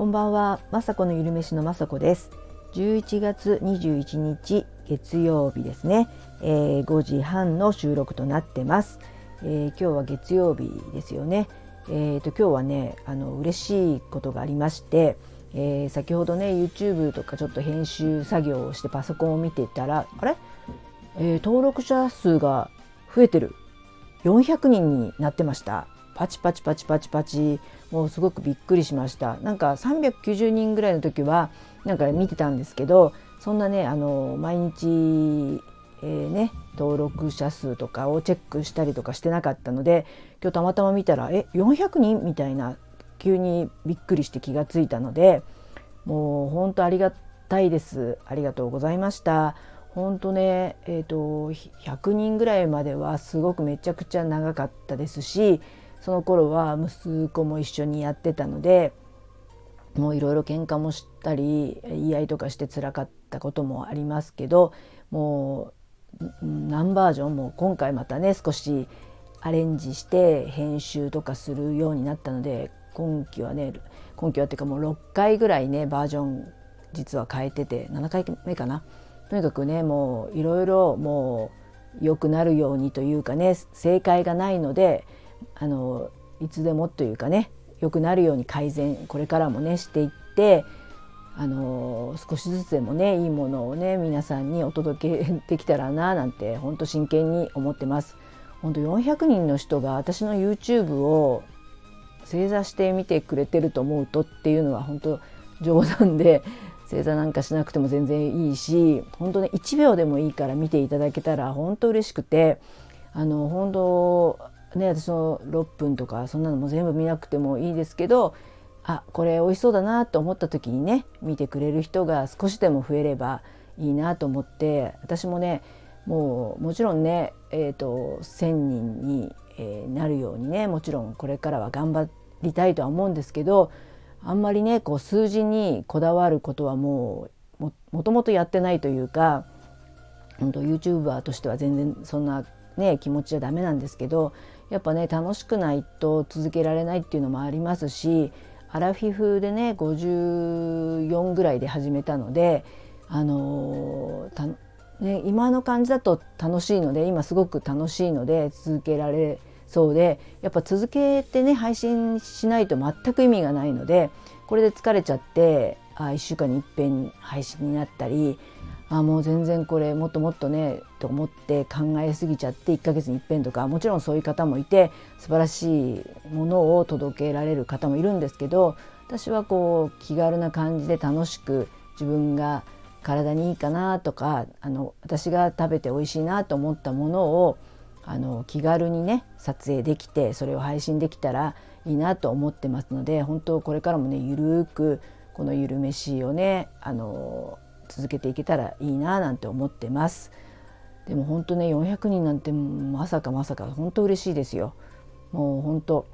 こんばんは、まさこのゆるめしのまさこです。11月21日月曜日ですね、えー、5時半の収録となってます。えー、今日は月曜日ですよね。えーと、今日はねあの嬉しいことがありまして、えー、先ほどね YouTube とかちょっと編集作業をしてパソコンを見てたらあれ、えー、登録者数が増えてる400人になってましたパチパチパチパチパチもうすごくびっくりしました。なんか390人ぐらいの時はなんか見てたんですけどそんなねあの毎日、えー、ね登録者数とかをチェックしたりとかしてなかったので今日たまたま見たらえ400人みたいな急にびっくりして気がついたのでもう本当ありがたいです。ありがとうございました。本当ねえっ、ー、と100人ぐらいまではすごくめちゃくちゃ長かったですしその頃は息子も一緒にやってたのでもういろいろ喧嘩もしたり言い合いとかしてつらかったこともありますけどもう何バージョンも今回またね少しアレンジして編集とかするようになったので今期はね今期はっていうかもう6回ぐらいねバージョン実は変えてて7回目かな。とにかくねもういろいろもう良くなるようにというかね正解がないのであのいつでもというかね良くなるように改善これからもねしていってあの少しずつでもねいいものをね皆さんにお届けできたらななんて本当真剣に思ってます。本当400人の人が私の YouTube を正座して見てくれてると思うとっていうのは本当冗談で正座なんかしなくても全然いいし本当ね1秒でもいいから見ていただけたら本当嬉しくてあの本当ね私の6分とかそんなのも全部見なくてもいいですけどあこれ美味しそうだなと思った時にね見てくれる人が少しでも増えればいいなと思って私もねもうもちろんね、えーと、1,000人に、えー、なるようにねもちろんこれからは頑張りたいとは思うんですけどあんまりねこう数字にこだわることはもうもともとやってないというか本当 YouTuber としては全然そんなね気持ちじゃダメなんですけどやっぱね楽しくないと続けられないっていうのもありますしアラフィフでね54ぐらいで始めたのであのね、今の感じだと楽しいので今すごく楽しいので続けられそうでやっぱ続けてね配信しないと全く意味がないのでこれで疲れちゃってあ1週間にいっぺん配信になったりあもう全然これもっともっとねと思って考えすぎちゃって1ヶ月にいっぺんとかもちろんそういう方もいて素晴らしいものを届けられる方もいるんですけど私はこう気軽な感じで楽しく自分が体にいいかなとかあの私が食べて美味しいなと思ったものをあの気軽にね撮影できてそれを配信できたらいいなと思ってますので本当これからもねゆるくこの「ゆるめし」をねあの続けていけたらいいななんて思ってます。でも本当ね400人なんてまさかまさか本当嬉しいですよ。もう本当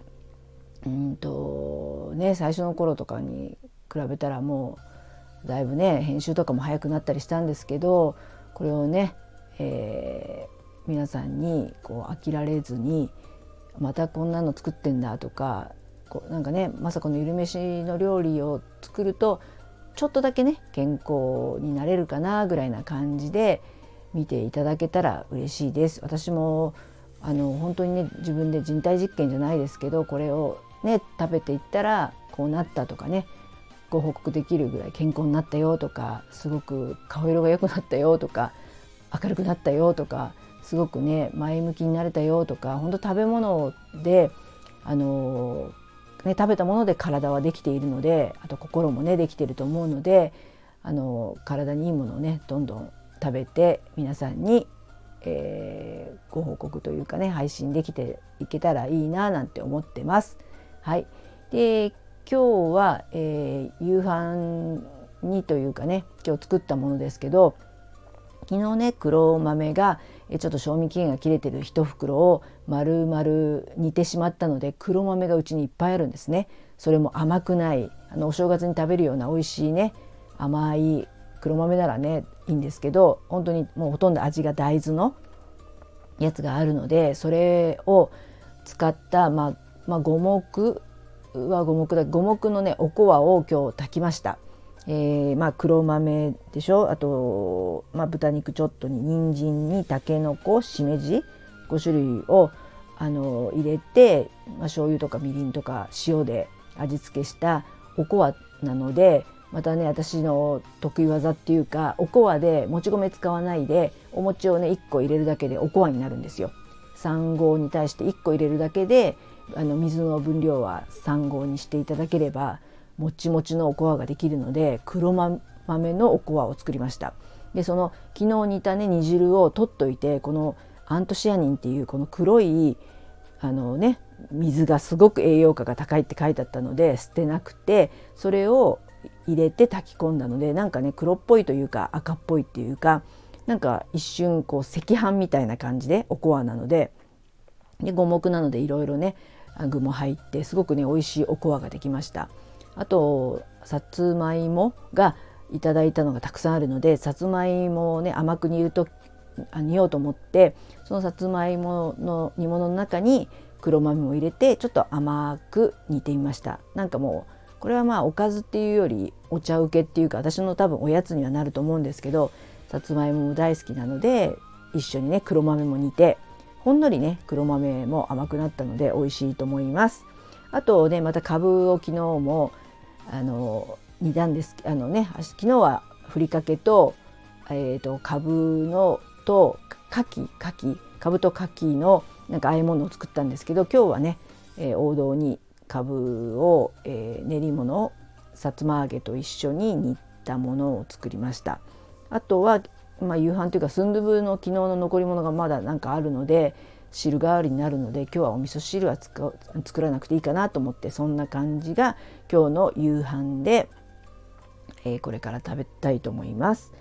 うんとね最初の頃とかに比べたらもうだいぶね編集とかも早くなったりしたんですけどこれをね、えー、皆さんにこう飽きられずにまたこんなの作ってんだとかこうなんかねまさかのゆるめしの料理を作るとちょっとだけね健康になれるかなぐらいな感じで見ていただけたら嬉しいです。私もあの本当にね自分で人体実験じゃないですけどこれをね食べていったらこうなったとかねご報告できるぐらい健康になったよとかすごく顔色が良くなったよとか明るくなったよとかすごくね前向きになれたよとか本当食べ物であのね、食べたもので体はできているのであと心もねできていると思うのであの体にいいものをねどんどん食べて皆さんに、えー、ご報告というかね配信できていけたらいいななんて思ってます。はい、で今日は、えー、夕飯にというかね今日作ったものですけど昨日ね黒豆がちょっと賞味期限が切れてる1袋を丸々煮てしまったので黒豆がうちにいっぱいあるんですね。それも甘くないあのお正月に食べるような美味しいね甘い黒豆ならねいいんですけど本当にもうほとんど味が大豆のやつがあるのでそれを使った、まあ、まあ、五目は五目だ五目のねおこわを今日炊きました。えー、まあ黒豆でしょ？あと、まあ、豚肉ちょっとに人参にたけのこしめじ5種類をあの入れて、まあ、醤油とかみりんとか塩で味付けしたおこわなのでまたね私の得意技っていうかおこわでもち米使わないでお餅をね1個入れるだけでおこわになるんですよ。3合に対して1個入れるだけであの水の分量は3合にしていただければもちもちのおこわができるので黒豆のおこわを作りました。でその昨日煮たね煮汁を取っといてこのアントシアニンっていうこの黒いあのね水がすごく栄養価が高いって書いてあったので捨てなくてそれを入れて炊き込んだのでなんかね黒っぽいというか赤っぽいっていうかなんか一瞬こう赤飯みたいな感じでおこわなのでで五目なのでいろいろね具も入ってすごくね美味しいおこわができましたあとさつまいもがいただいたのがたくさんあるのでさつまいもをね甘く煮ると煮ようと思ってそのさつまいもの煮物の中に黒豆を入れてちょっと甘く煮てみましたなんかもうこれはまあおかずっていうよりお茶受けっていうか私の多分おやつにはなると思うんですけどさつまいもも大好きなので一緒にね黒豆も煮てほんのりね黒豆も甘くなったので美味しいと思います。あとねまたかぶを昨日もあの煮たんですあのね昨日はふりかけと,、えーと、かぶのとかきかきかぶとかきのなんか和え物を作ったんですけど今日はね、えー、王道にかぶを、えー、練り物をさつま揚げと一緒に煮たものを作りました。あとは、まあ、夕飯というかスンドゥブの昨日の残り物がまだなんかあるので汁代わりになるので今日はお味噌汁は作らなくていいかなと思ってそんな感じが今日の夕飯で、えー、これから食べたいと思います。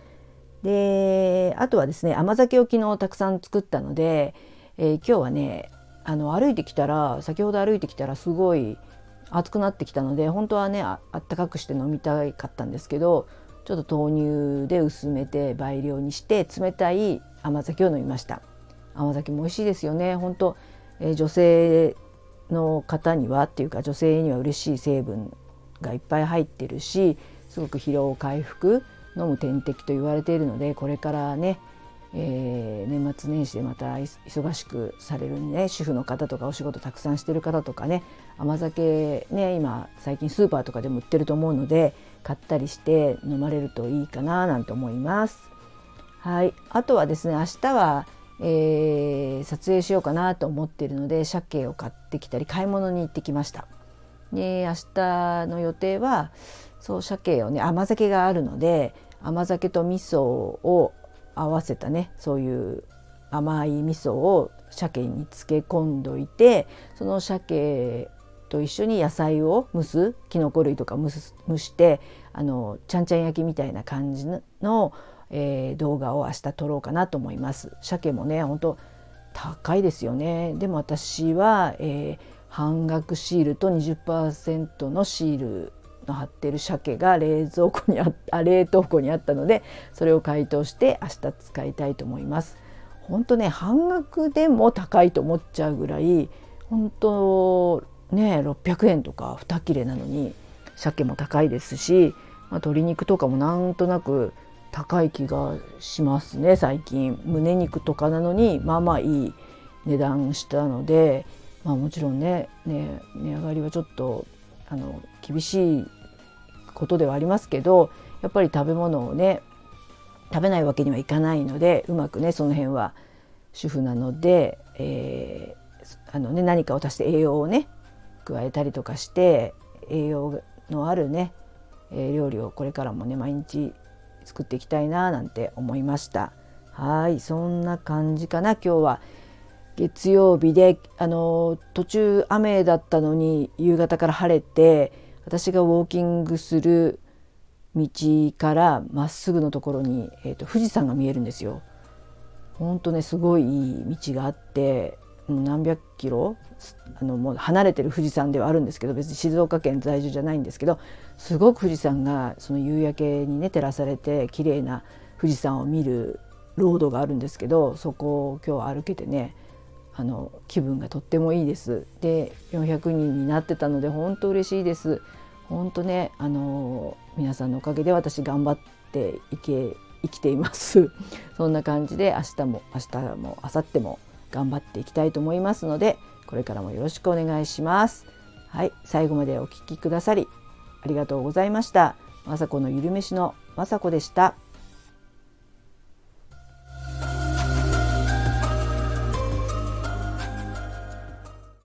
であとはですね甘酒を昨日たくさん作ったので、えー、今日はねあの歩いてきたら先ほど歩いてきたらすごい暑くなってきたので本当はねあったかくして飲みたかったんですけどちょっと豆乳で薄めて倍量にして冷たい甘酒を飲みました甘酒も美味しいですよね本当、えー、女性の方にはっていうか女性には嬉しい成分がいっぱい入ってるしすごく疲労回復飲む点滴と言われているのでこれからねえー、年末年始でまた忙しくされるね主婦の方とかお仕事たくさんしてる方とかね甘酒ね今最近スーパーとかでも売ってると思うので買ったりして飲まれるといいかななんて思います。はい、あとはですね明日は、えー、撮影しようかなと思っているので鮭を買ってきたり買い物に行ってきました。で明日の予定はそう鮭をね甘酒があるので甘酒と味噌を合わせたねそういう甘い味噌を鮭に漬け込んどいてその鮭と一緒に野菜を蒸すきのこ類とか蒸す蒸してあのちゃんちゃん焼きみたいな感じの、えー、動画を明日撮ろうかなと思います。鮭もね本当高いですよねでも私は、えー、半額シールと20%のシールの貼ってる鮭が冷蔵庫にあ あ冷凍庫にあったのでそれを解凍して明日使いたいと思います。本当ね半額でも高いと思っちゃうぐらい本当ね600円とか2切れなのに鮭も高いですし、まあ、鶏肉とかもなんとなく高い気がしますね最近。胸肉とかなのにまあまあいい値段したので、まあ、もちろんねね値上がりはちょっとあの厳しいことではありますけどやっぱり食べ物をね食べないわけにはいかないのでうまくねその辺は主婦なので、えー、あのね、何かを足して栄養をね加えたりとかして栄養のあるね、え、料理をこれからもね毎日作っていきたいななんて思いました。はいそんな感じかな今日は月曜日であの途中雨だったのに夕方から晴れて私がウォーキングする道からまっすぐのところに、えーと、富士山が見えるんですよ。ほんとねすごいいい道があって何百キロあのもう離れてる富士山ではあるんですけど別に静岡県在住じゃないんですけどすごく富士山がその夕焼けにね照らされて綺麗な富士山を見るロードがあるんですけどそこを今日歩けてねあの気分がとってもいいです。で400人になってたので本当嬉しいです。本当ねあの皆さんのおかげで私頑張っていけ生きています そんな感じで明日も明日も明後日も頑張っていきたいと思いますのでこれからもよろしくお願いしますはい最後までお聴きくださりありがとうございました。まさこのゆるめしのまさこでした。